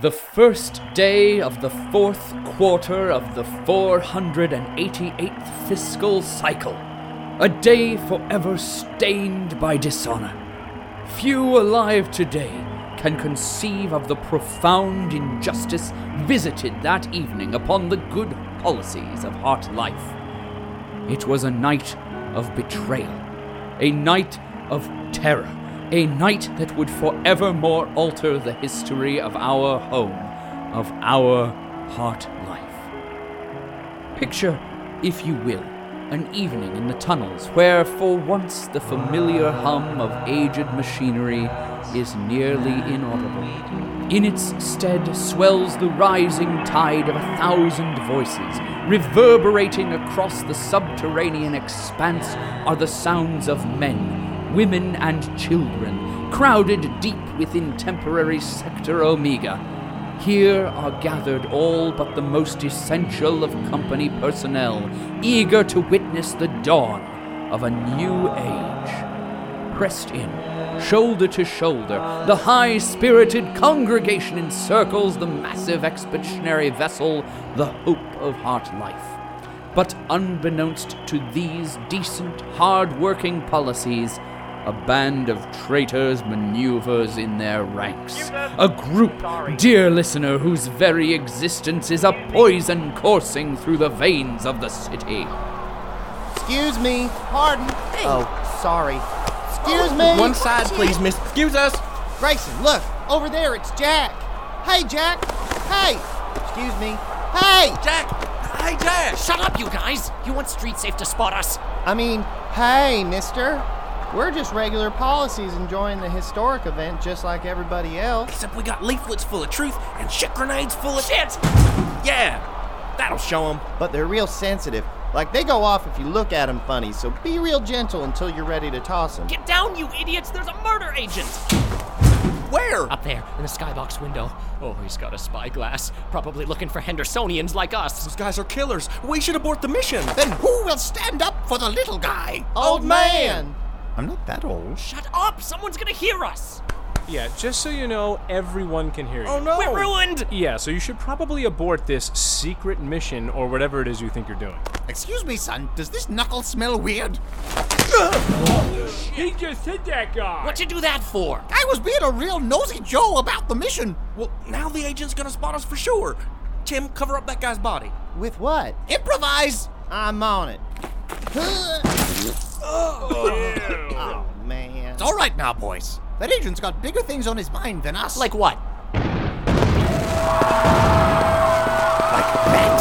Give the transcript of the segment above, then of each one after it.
The first day of the fourth quarter of the 488th fiscal cycle. A day forever stained by dishonor. Few alive today can conceive of the profound injustice visited that evening upon the good policies of HartLife. It was a night of betrayal, a night of terror, a night that would forevermore alter the history of our home, of our heart life. Picture, if you will, an evening in the tunnels where, for once, the familiar hum of aged machinery is nearly inaudible. In its stead swells the rising tide of a thousand voices. Reverberating across the subterranean expanse are the sounds of men, women, and children, crowded deep within temporary Sector Omega. Here are gathered all but the most essential of company personnel, eager to witness the dawn of a new age. Pressed in, shoulder to shoulder, the high spirited congregation encircles the massive expeditionary vessel, the Hope of HartLife. But unbeknownst to these decent, hard working policies, a band of traitors maneuvers in their ranks. A group, dear listener, whose very existence is a poison coursing through the veins of the city. Excuse me. Pardon. Oh, sorry. Excuse me. One side, please, miss. Excuse us. Grayson, look. Over there, it's Jack. Hey, Jack. Hey. Excuse me. Hey. Jack. Hey, Jack. Shut up, you guys! You want Street Safe to spot us? I mean, hey, mister. We're just regular policies enjoying the historic event just like everybody else. Except we got leaflets full of truth and shit grenades full of shit. Yeah, that'll show them. But they're real sensitive. Like, they go off if you look at them funny, so be real gentle until you're ready to toss them. Get down, you idiots! There's a murder agent! Where? Up there, in the skybox window. Oh, he's got a spyglass. Probably looking for Hendersonians like us. Those guys are killers. We should abort the mission. Then who will stand up for the little guy? Old man! I'm not that old. Shut up! Someone's gonna hear us! Yeah, just so you know, everyone can hear oh, you. Oh no. We're ruined! Yeah, so you should probably abort this secret mission or whatever it is you think you're doing. Excuse me, son. Does this knuckle smell weird? He just hit that guy. What'd you do that for? I was being a real nosy Joe about the mission. Well, now the agent's gonna spot us for sure. Tim, cover up that guy's body. With what? Improvise. I'm on it. Oh, oh, man. It's all right now, boys. That agent's got bigger things on his mind than us. Like what? like that.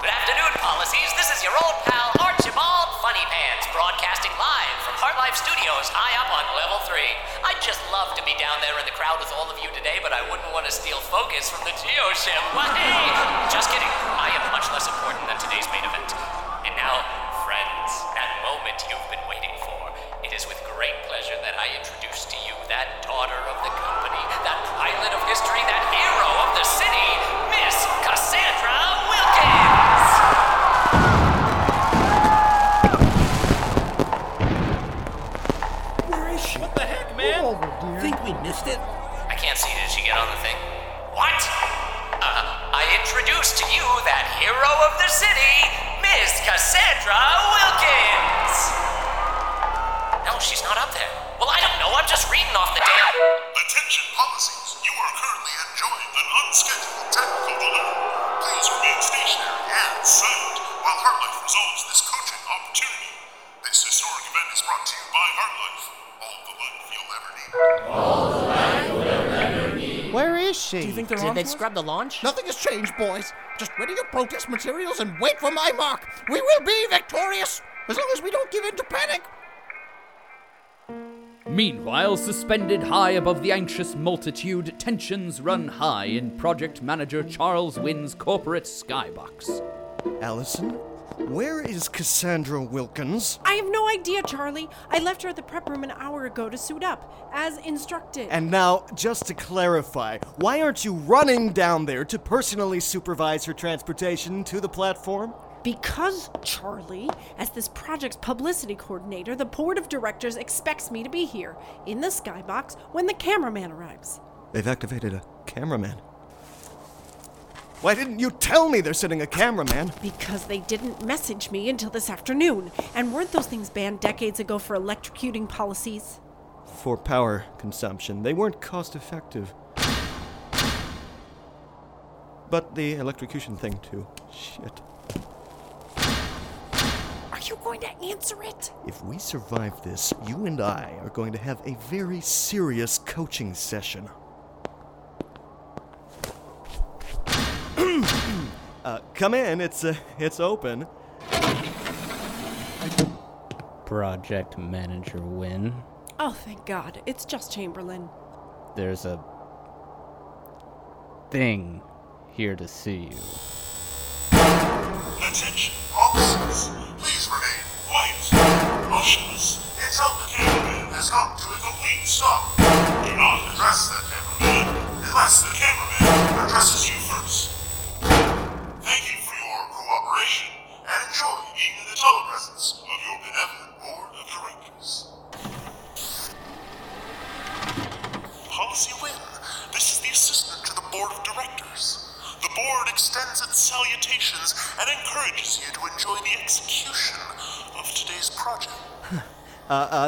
Good afternoon, policies. This is your old pal Archibald Funny Pants broadcasting live from HartLife Studios high up on level 3. I'd just love to be down there in the crowd with all of you today, but I wouldn't want to steal focus from the Geo ship. Why, hey! Just kidding. I am missed it? I can't see. Did she get on the thing? What? Uh, I introduce to you that hero of the city, Miss Cassandra Wilkins! No, she's not up there. Well, I don't know. I'm just reading off the damn. Attention policies. You are currently enjoying an unscheduled technical delay. Please remain stationary and silent while HartLife resolves this coaching opportunity. This historic event is brought to you by HartLife. All the life you'll ever need need. She? Do you think they're Did on they to us? scrub the launch? Nothing has changed, boys. Just ready your protest materials and wait for my mark. We will be victorious as long as we don't give in to panic. Meanwhile, suspended high above the anxious multitude, tensions run high in Project Manager Charles Wynn's corporate skybox. Allison, where is Cassandra Wilkins? I have no idea, Charlie. I left her at the prep room an hour ago to suit up, as instructed. And now, just to clarify, why aren't you running down there to personally supervise her transportation to the platform? Because, Charlie, as this project's publicity coordinator, the board of directors expects me to be here, in the skybox, when the cameraman arrives. They've activated a cameraman. Why didn't you tell me they're sending a cameraman? Because they didn't message me until this afternoon. And weren't those things banned decades ago for electrocuting policies? For power consumption, they weren't cost effective. But the electrocution thing, too. Shit. Are you going to answer it? If we survive this, you and I are going to have a very serious coaching session. uh, come in. It's uh, it's open. Project Manager Wynn. Oh, thank God. It's just Chamberlain. There's a thing here to see you. Attention, officers. Please remain quiet. Motionless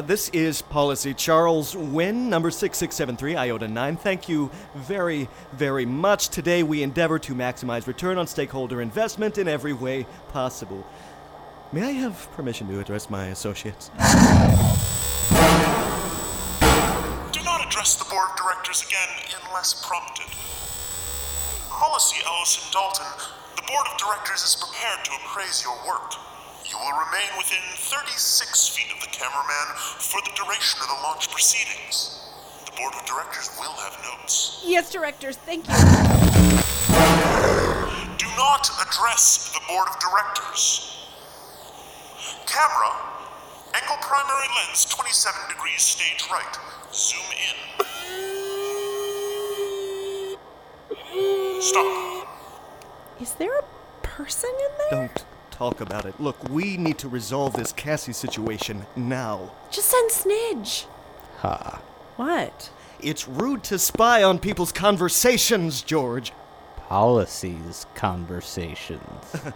this is policy Charles Wynn, number 6673, IOTA 9. Thank you very, very much. Today we endeavor to maximize return on stakeholder investment in every way possible. May I have permission to address my associates? Do not address the board of directors again unless prompted. Policy Ellison Dalton, the board of directors is prepared to appraise your work. You will remain within 36 feet of the cameraman for the duration of the launch proceedings. The board of directors will have notes. Yes, directors, thank you. Do not address the board of directors. Camera, angle primary lens 27 degrees stage right. Zoom in. Stop. Is there a person in there? Don't talk about it. Look, we need to resolve this Cassie situation now. Just send Snidge. Ha. What? It's rude to spy on people's conversations, George. Policies conversations.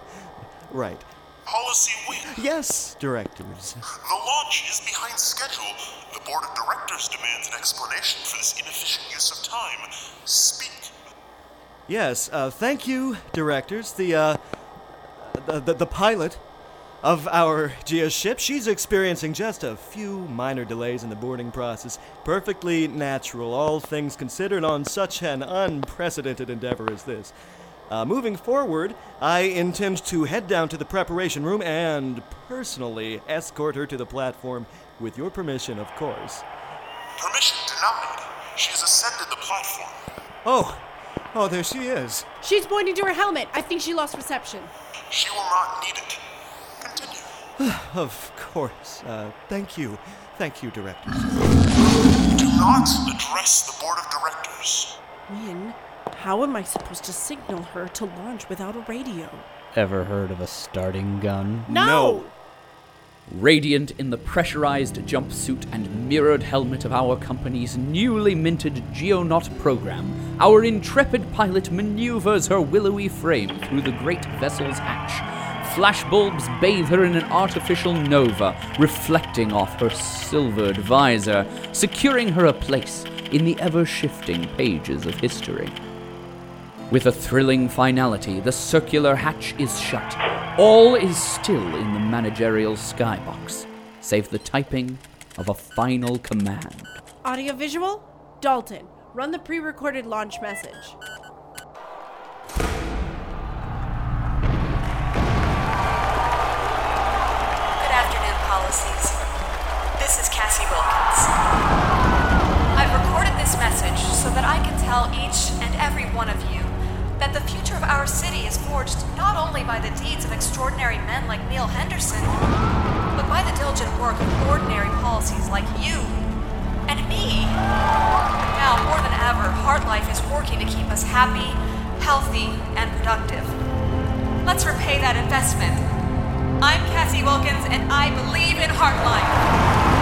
Right. Policy Wynn. Yes, directors. The launch is behind schedule. The board of directors demands an explanation for this inefficient use of time. Speak. Yes, uh, thank you, directors. The, uh, the, the, the pilot of our geoship, she's experiencing just a few minor delays in the boarding process. Perfectly natural, all things considered, on such an unprecedented endeavor as this. Uh, moving forward, I intend to head down to the preparation room and personally escort her to the platform, with your permission, of course. Permission denied. She has ascended the platform. Oh, oh, there she is. She's pointing to her helmet. I think she lost reception. She will not need it. Continue. of course. Uh, thank you. Thank you, directors. Do not address the board of directors. Wynn, how am I supposed to signal her to launch without a radio? Ever heard of a starting gun? No! Radiant in the pressurized jumpsuit and mirrored helmet of our company's newly minted Geonaut program, our intrepid pilot maneuvers her willowy frame through the great vessel's hatch. Flashbulbs bathe her in an artificial nova, reflecting off her silvered visor, securing her a place in the ever shifting pages of history. With a thrilling finality, the circular hatch is shut. All is still in the managerial skybox, save the typing of a final command. Audiovisual? Dalton, run the pre recorded launch message. Good afternoon, policies. This is Cassie Wilkins. I've recorded this message so that I can tell each and every one of you that the future of our city is forged not only by the deeds of extraordinary men like Neil Henderson, but by the diligent work of ordinary policies like you and me. Now, more than ever, HartLife is working to keep us happy, healthy, and productive. Let's repay that investment. I'm Cassie Wilkins, and I believe in HartLife.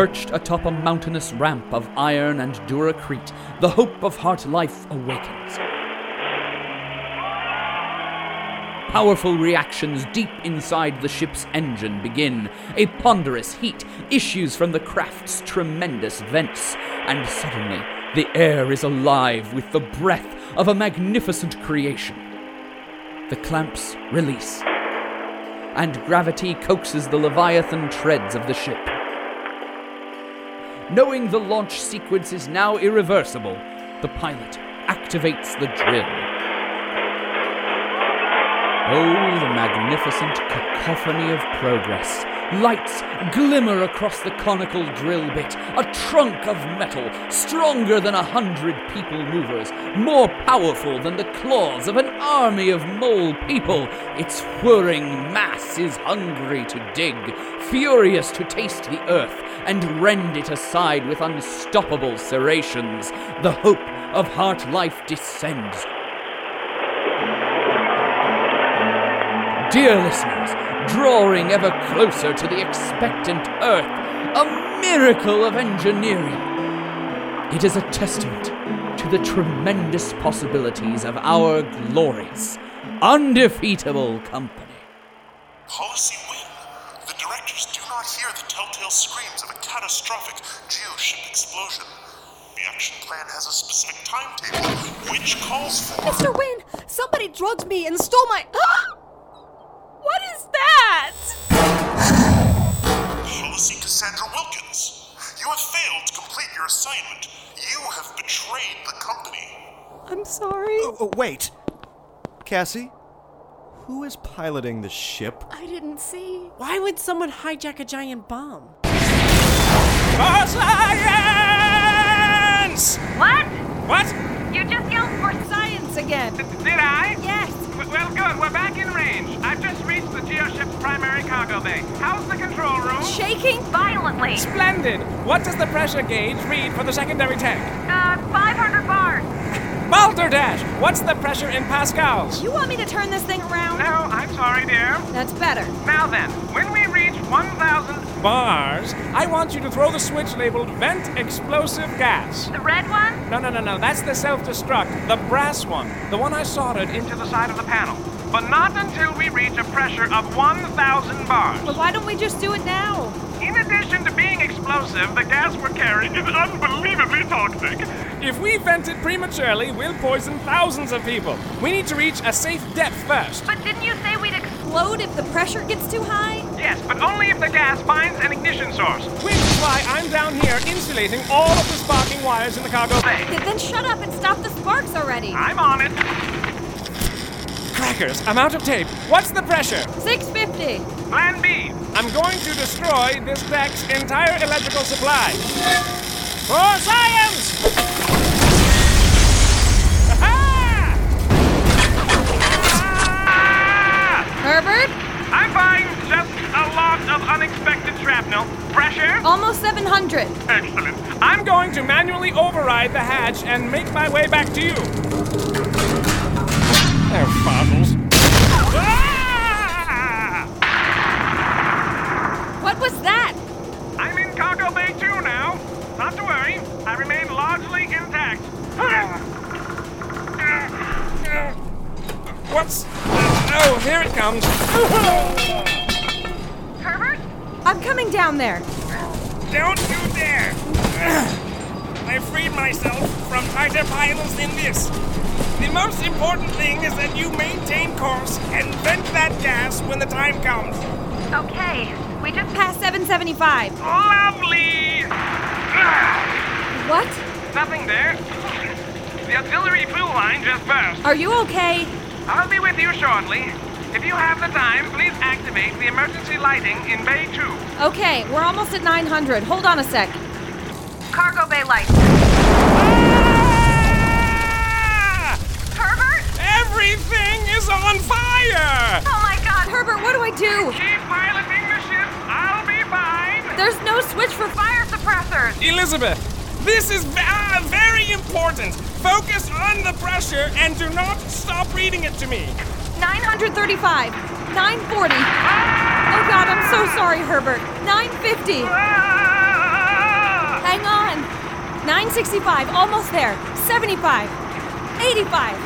Perched atop a mountainous ramp of iron and duracrete, the hope of HartLife awakens. Powerful reactions deep inside the ship's engine begin. A ponderous heat issues from the craft's tremendous vents, and suddenly the air is alive with the breath of a magnificent creation. The clamps release, and gravity coaxes the Leviathan treads of the ship. Knowing the launch sequence is now irreversible, the pilot activates the drill. Oh, the magnificent cacophony of progress. Lights glimmer across the conical drill bit, a trunk of metal, stronger than a hundred people movers, more powerful than the claws of an army of mole people. Its whirring mass is hungry to dig, furious to taste the earth, and rend it aside with unstoppable serrations. The hope of HartLife descends. Dear listeners, drawing ever closer to the expectant Earth, a miracle of engineering. It is a testament to the tremendous possibilities of our glorious, undefeatable company. Policy Wynn. The directors do not hear the telltale screams of a catastrophic geoship explosion. The action plan has a specific timetable, which calls for. Mr. Wynn, somebody drugged me and stole my. Ah! What is that? Policy Cassandra Wilkins. You have failed to complete your assignment. You have betrayed the company. I'm sorry. Oh, oh, wait. Cassie? Who is piloting the ship? I didn't see. Why would someone hijack a giant bomb? For science! What? What? You just yelled for science again. Did I? Yes. W- well, good. We're back in range. I've just reached the geoship's primary cargo bay. How's the control room? Shaking violently. Splendid. What does the pressure gauge read for the secondary tank? Uh, 500 bars. Balderdash! What's the pressure in pascals? You want me to turn this thing around? No, I'm sorry, dear. That's better. Now then, when we reach 1,000 bars, I want you to throw the switch labeled Vent Explosive Gas. The red one? No, no, no, no. That's the self destruct. The brass one. The one I soldered into the side of the panel. But not until we reach a pressure of 1,000 bars. But why don't we just do it now? In addition to being explosive, the gas we're carrying is unbelievably toxic. If we vent it prematurely, we'll poison thousands of people. We need to reach a safe depth first. But didn't you say we'd explode if the pressure gets too high? Yes, but only if the gas finds an ignition source. Which is why I'm down here insulating all of the sparking wires in the cargo bay. Then shut up and stop the sparks already. I'm on it. Crackers, I'm out of tape. What's the pressure? 650. Plan B. I'm going to destroy this deck's entire electrical supply. For science! Herbert? I'm fine. Just a lot of unexpected shrapnel. Pressure? Almost 700. Excellent. I'm going to manually override the hatch and make my way back to you. There, fossils. What was that? I'm in cargo bay 2 now. Not to worry. I remain largely intact. Oh, here it comes. Herbert? I'm coming down there. Don't you dare! I freed myself from tighter piles than this. The most important thing is that you maintain course and vent that gas when the time comes. Okay, we just passed 775. Lovely! What? Nothing there. The auxiliary fuel line just burst. Are you okay? I'll be with you shortly. If you have the time, please activate the emergency lighting in Bay 2. Okay, we're almost at 900. Hold on a sec. cargo bay lights. Herbert? Everything is on fire! Oh my god! Herbert, what do I do? Keep piloting the ship. I'll be fine. There's no switch for Fire suppressors! Elizabeth, this is ve- uh, very important. Focus on the pressure and do not stop reading it to me. 935. 940. Oh god, I'm so sorry, Herbert. 950. Hang on. 965. Almost there. 75. 85.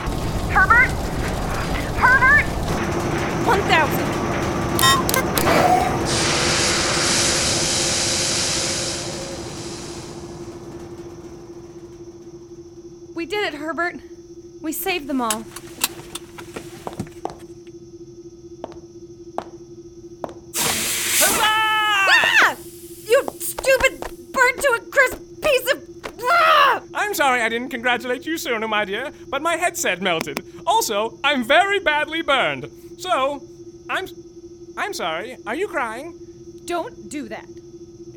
Herbert? Herbert? 1000. We did it, Herbert. We saved them all. Ah! You stupid burnt to a crisp piece of. Ah! I'm sorry I didn't congratulate you sooner, my dear, but my headset melted. Also, I'm very badly burned. So, I'm. I'm sorry. Are you crying? Don't do that.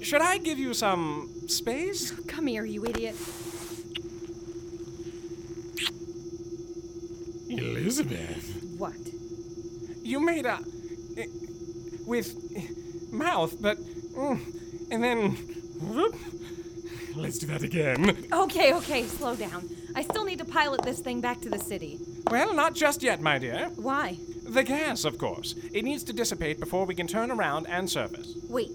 Should I give you some space? Come here, you idiot. Elizabeth. What? You made a. eh, with mouth, but. mm, and then. whoop. Let's do that again. Okay, okay, slow down. I still need to pilot this thing back to the city. Well, not just yet, my dear. Why? The gas, of course. It needs to dissipate before we can turn around and surface. Wait,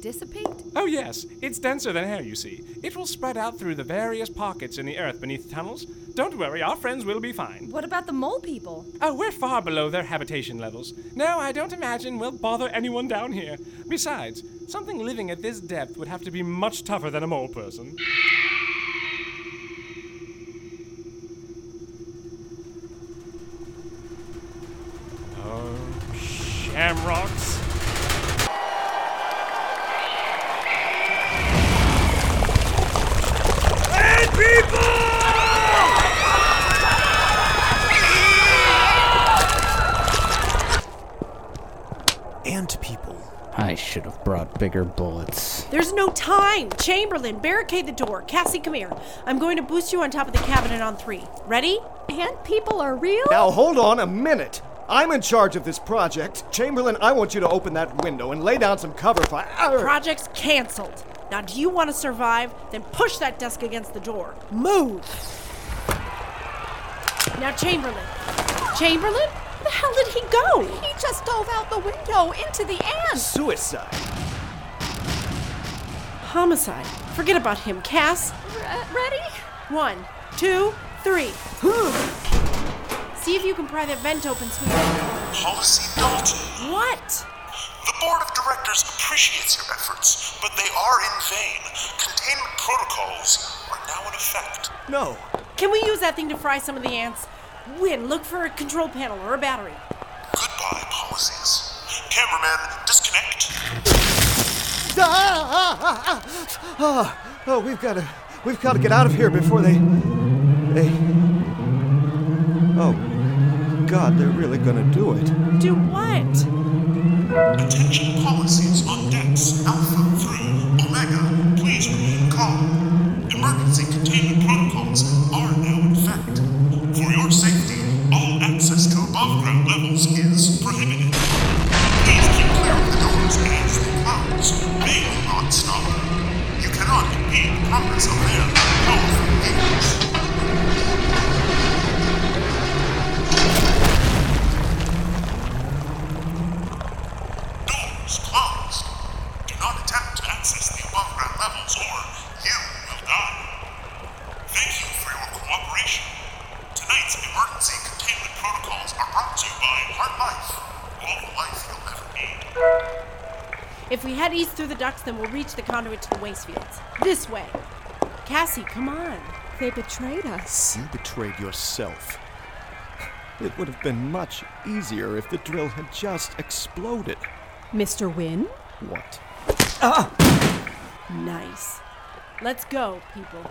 dissipate? Oh, yes. It's denser than air, you see. It will spread out through the various pockets in the earth beneath the tunnels. Don't worry, our friends will be fine. What about the mole people? Oh, we're far below their habitation levels. No, I don't imagine we'll bother anyone down here. Besides, something living at this depth would have to be much tougher than a mole person. Bigger bullets. There's no time! Chamberlain, barricade the door. Cassie, come here. I'm going to boost you on top of the cabinet on three. Ready? And people are real? Now hold on a minute. I'm in charge of this project. Chamberlain, I want you to open that window and lay down some cover fire. Project's canceled. Now, do you want to survive? Then push that desk against the door. Move! Now, Chamberlain. Chamberlain? Where the hell did he go? He just dove out the window into the ants. Suicide. Homicide. Forget about him. Cass? Re- ready? One, two, three. See if you can pry that vent open, sweetie. Policy Dalton. What? The board of directors appreciates your efforts, but they are in vain. Containment protocols are now in effect. No. Can we use that thing to fry some of the ants? Wynn, look for a control panel or a battery. Goodbye, policies. Cameraman, disconnect. Ah, ah, ah, ah. Ah, oh, we've got to, we've got to get out of here before they, they. Oh, God, they're really gonna do it. Do what? Attention policies If we head east through the ducts, then we'll reach the conduit to the waste fields. This way. Cassie, come on. They betrayed us. You betrayed yourself. It would have been much easier if the drill had just exploded. Mr. Wynn? What? Ah! Nice. Let's go, people.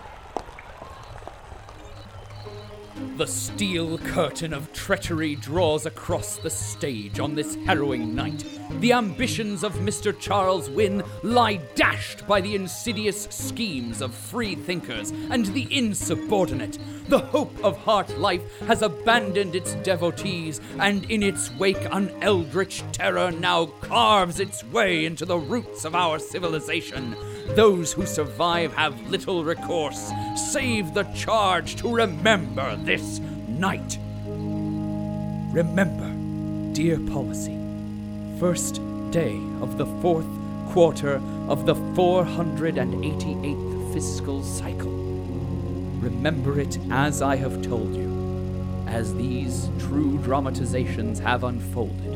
The steel curtain of treachery draws across the stage on this harrowing night. The ambitions of Mr. Charles Wynn lie dashed by the insidious schemes of free thinkers and the insubordinate. The hope of HartLife has abandoned its devotees, and in its wake, an eldritch terror now carves its way into the roots of our civilization. Those who survive have little recourse, save the charge to remember this night. Remember, dear policy, first day of the fourth quarter of the 488th fiscal cycle. Remember it as I have told you, as these true dramatizations have unfolded.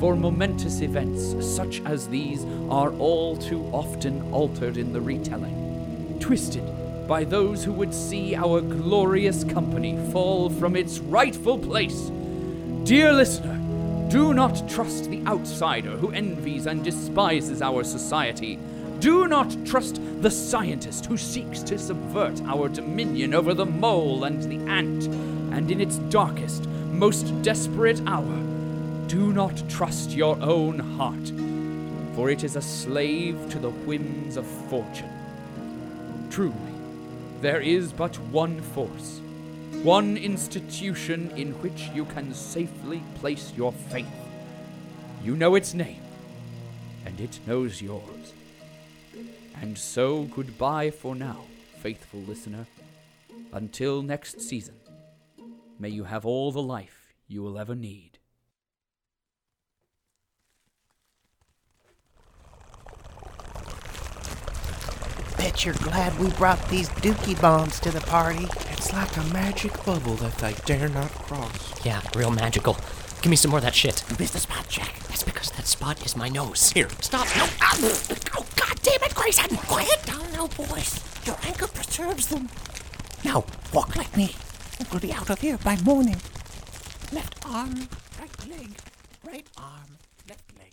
For momentous events such as these are all too often altered in the retelling, twisted by those who would see our glorious company fall from its rightful place. Dear listener, do not trust the outsider who envies and despises our society. Do not trust the scientist who seeks to subvert our dominion over the mole and the ant. And in its darkest, most desperate hour, do not trust your own heart, for it is a slave to the whims of fortune. Truly, there is but one force, one institution in which you can safely place your faith. You know its name, and it knows yours. And so, goodbye for now, faithful listener. Until next season, may you have all the life you will ever need. Bet you're glad we brought these dookie bombs to the party. It's like a magic bubble that they dare not cross. Yeah, real magical. Give me some more of that shit. You missed the spot, Jack. That's because that spot is my nose. Here, stop. No. Oh, God damn it, Grayson. Quiet down now, boys. Your anger preserves them. Now, walk like me. We'll be out of here by morning. Left arm, right leg, right arm, left leg.